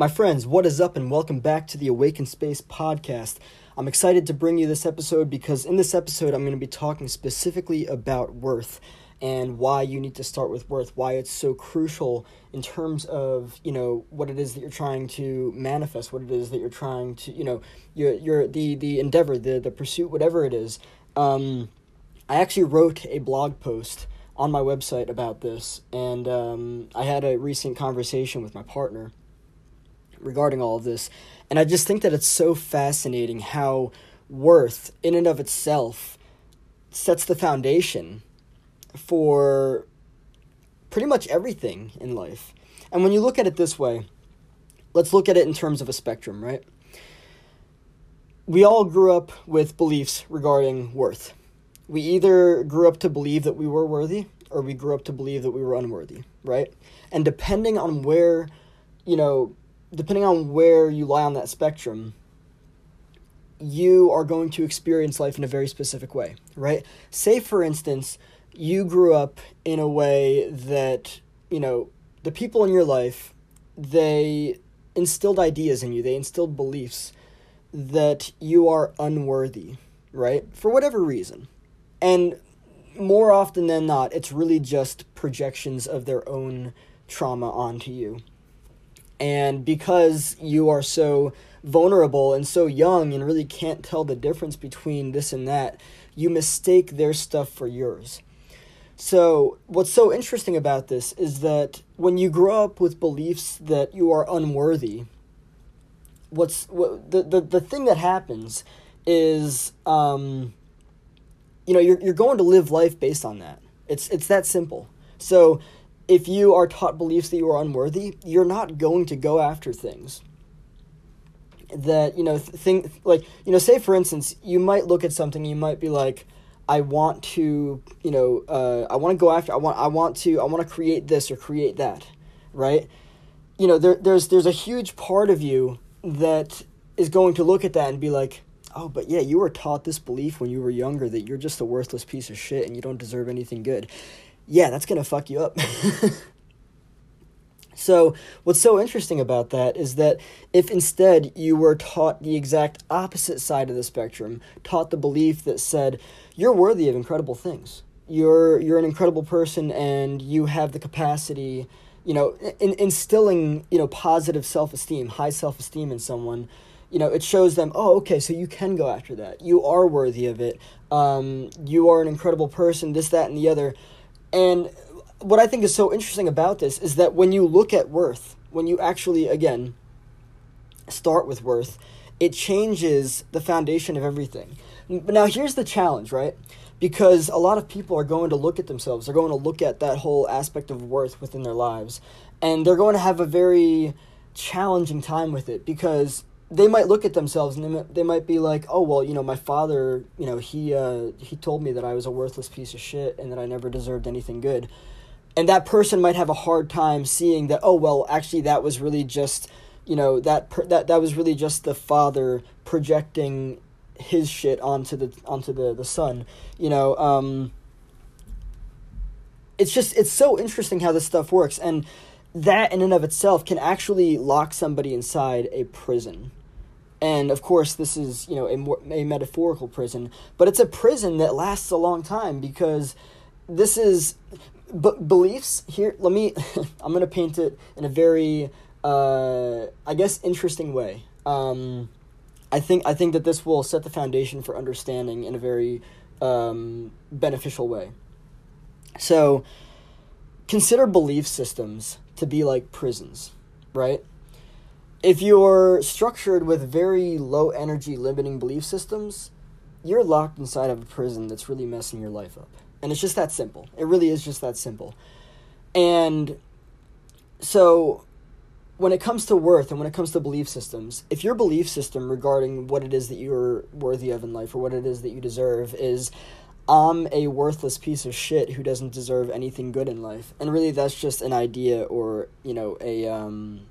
My friends, what is up, and welcome back to the Awayken Space podcast. I'm excited to bring you this episode because in this episode, I'm going to be talking specifically about worth and why you need to start with worth, why it's so crucial in terms of you know what it is that you're trying to manifest, what it is that you're trying to you know your your the the endeavor, the the pursuit, whatever it is. Um, I actually wrote a blog post on my website about this, and um, I had a recent conversation with my partner regarding all of this. And I just think that it's so fascinating how worth, in and of itself, sets the foundation for pretty much everything in life. And when you look at it this way, let's look at it in terms of a spectrum, right? We all grew up with beliefs regarding worth. We either grew up to believe that we were worthy or we grew up to believe that we were unworthy, right? And depending on where, you know, depending on where you lie on that spectrum, you are going to experience life in a very specific way, right? Say, for instance, you grew up in a way that, you know, the people in your life, they instilled ideas in you, they instilled beliefs that you are unworthy, right? For whatever reason. And more often than not, it's really just projections of their own trauma onto you. And because you are so vulnerable and so young and really can't tell the difference between this and that, you mistake their stuff for yours. So, what's so interesting about this is that when you grow up with beliefs that you are unworthy, what's what, the, the the thing that happens is um, you know, you're you're going to live life based on that. It's it's that simple. So, if you are taught beliefs that you are unworthy, you're not going to go after things that you know think like you know say for instance you might look at something you might be like i want to you know uh, i want to go after i want i want to i want to create this or create that right? You know there, there's there's a huge part of you that is going to look at that and be like oh but yeah you were taught this belief when you were younger that you're just a worthless piece of shit and you don't deserve anything good yeah, that's going to fuck you up. so, what's so interesting about that is that if instead you were taught the exact opposite side of the spectrum, taught the belief that said, you're worthy of incredible things. You're you're an incredible person and you have the capacity, you know, in, instilling, you know, positive self-esteem, high self-esteem in someone you know, it shows them, oh, okay, so you can go after that. You are worthy of it. Um, you are an incredible person, this, that, and the other. And what I think is so interesting about this is that when you look at worth, when you actually, again, start with worth, it changes the foundation of everything. Now here's the challenge, right? Because a lot of people are going to look at themselves, they're going to look at that whole aspect of worth within their lives, and they're going to have a very challenging time with it because they might look at themselves and they might, they might be like, "Oh, well, you know, my father, you know, he uh, he told me that I was a worthless piece of shit and that I never deserved anything good." And that person might have a hard time seeing that, "Oh, well, actually that was really just, you know, that per- that that was really just the father projecting his shit onto the onto the the son." You know, um it's just it's so interesting how this stuff works and that in and of itself can actually lock somebody inside a prison and of course, this is you know a, a metaphorical prison, but it's a prison that lasts a long time because this is b- beliefs. Here, let me. I'm gonna paint it in a very, uh, I guess, interesting way. Um, I think I think that this will set the foundation for understanding in a very um, beneficial way. So, consider belief systems to be like prisons, right? If you're structured with very low energy limiting belief systems, you're locked inside of a prison that's really messing your life up. And it's just that simple. It really is just that simple. And so when it comes to worth and when it comes to belief systems, if your belief system regarding what it is that you're worthy of in life or what it is that you deserve is I'm a worthless piece of shit who doesn't deserve anything good in life. And really that's just an idea or, you know, a um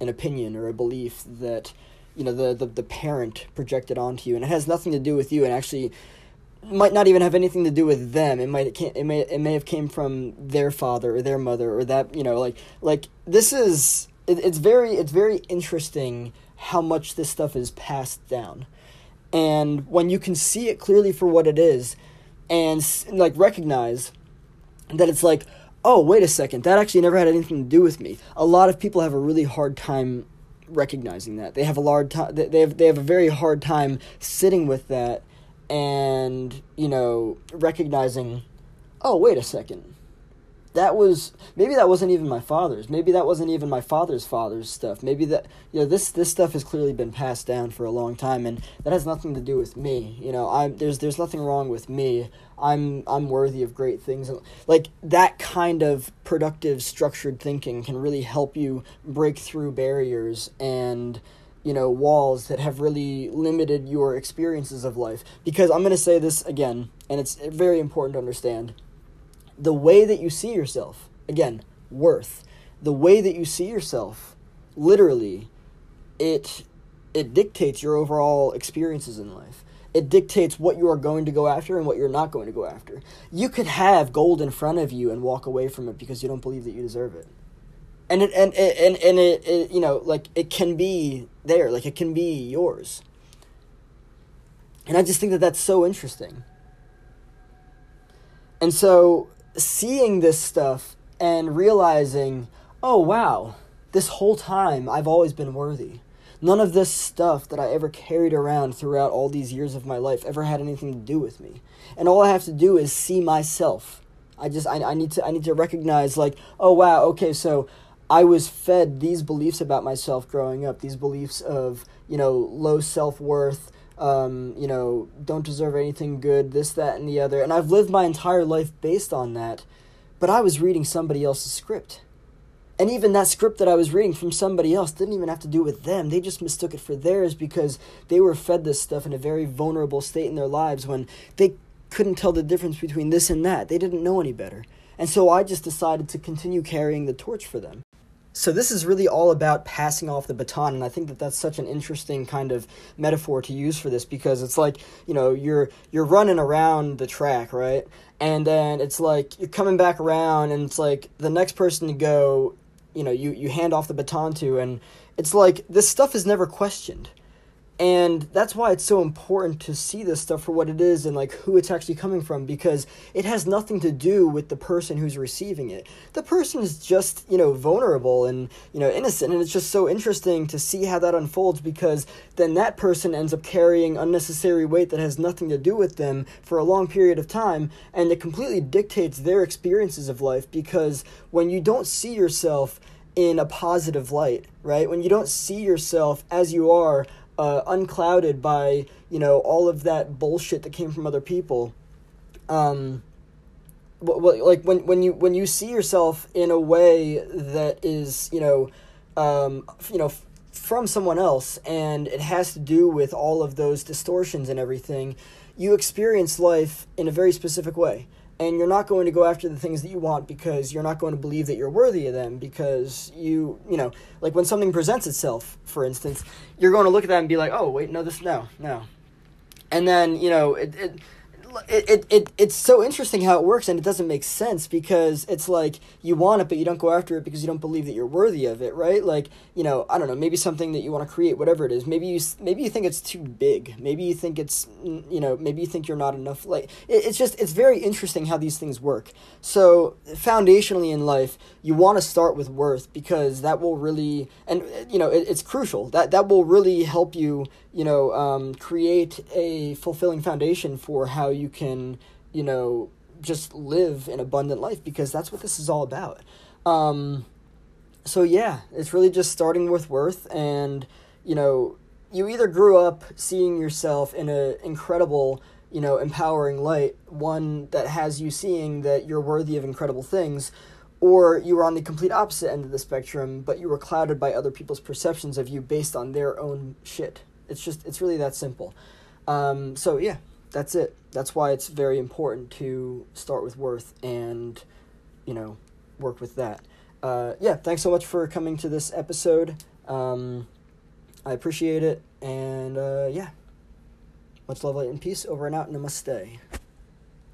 an opinion or a belief that you know the, the the parent projected onto you and it has nothing to do with you and actually might not even have anything to do with them. It might it, it may it may have came from their father or their mother or that you know like like this is it, it's very it's very interesting how much this stuff is passed down, and when you can see it clearly for what it is, and like recognize that it's like oh wait a second that actually never had anything to do with me. A lot of people have a really hard time recognizing that. They have a large time they have they have a very hard time sitting with that and you know recognizing oh wait a second that was maybe that wasn't even my father's. Maybe that wasn't even my father's father's stuff. Maybe that you know this this stuff has clearly been passed down for a long time and that has nothing to do with me. You know i'm there's there's nothing wrong with me. I'm i'm worthy of great things. Like that kind of productive structured thinking can really help you break through barriers and you know walls that have really limited your experiences of life. Because i'm going to say this again and it's very important to understand the way that you see yourself, again, worth, the way that you see yourself, literally, it it dictates your overall experiences in life. It dictates what you are going to go after and what you're not going to go after. You could have gold in front of you and walk away from it because you don't believe that you deserve it. And it and and and it, it you know like it can be there, like it can be yours. And I just think that that's so interesting. And so seeing this stuff and realizing, oh wow, this whole time I've always been worthy. None of this stuff that I ever carried around throughout all these years of my life ever had anything to do with me. And all I have to do is see myself. I just I, I need to I need to recognize like, oh wow, okay, so I was fed these beliefs about myself growing up, these beliefs of, you know, low self-worth, um, you know, don't deserve anything good, this, that, and the other. And I've lived my entire life based on that. But I was reading somebody else's script. And even that script that I was reading from somebody else didn't even have to do with them. They just mistook it for theirs because they were fed this stuff in a very vulnerable state in their lives when they couldn't tell the difference between this and that. They didn't know any better. And so I just decided to continue carrying the torch for them so this is really all about passing off the baton and i think that that's such an interesting kind of metaphor to use for this because it's like you know you're you're running around the track right? And then it's like you're coming back around and it's like the next person to go you know you you hand off the baton to and it's like this stuff is never questioned and that's why it's so important to see this stuff for what it is and like who it's actually coming from because it has nothing to do with the person who's receiving it the person is just you know vulnerable and you know innocent and it's just so interesting to see how that unfolds because then that person ends up carrying unnecessary weight that has nothing to do with them for a long period of time and it completely dictates their experiences of life because when you don't see yourself in a positive light, right? When you don't see yourself as you are uh, unclouded by you know all of that bullshit that came from other people. Um, like when when you when you see yourself in a way that is you know um, you know from someone else and it has to do with all of those distortions and everything you experience life in a very specific way and you're not going to go after the things that you want because you're not going to believe that you're worthy of them because you you know like when something presents itself for instance you're going to look at that and be like oh wait no this no no. And then you know it, it it, it, it it's so interesting how it works and it doesn't make sense because it's like you want it but you don't go after it because you don't believe that you're worthy of it right? Like you know i don't know maybe something that you want to create whatever it is. Maybe you maybe you think it's too big. Maybe you think it's you know maybe you think you're not enough like it, it's just it's very interesting how these things work. So foundationally in life you want to start with worth because that will really and you know it, it's crucial. That that will really help you you know um, create a fulfilling foundation for how you can you know just live an abundant life because that's what this is all about um, so yeah it's really just starting with worth and you know you either grew up seeing yourself in an incredible you know empowering light one that has you seeing that you're worthy of incredible things or you were on the complete opposite end of the spectrum, but you were clouded by other people's perceptions of you based on their own shit. It's just, it's really that simple. Um, so, yeah, that's it. That's why it's very important to start with worth and, you know, work with that. Uh, yeah, thanks so much for coming to this episode. Um, I appreciate it. And, uh, yeah, much love, light, and peace. Over and out. Namaste.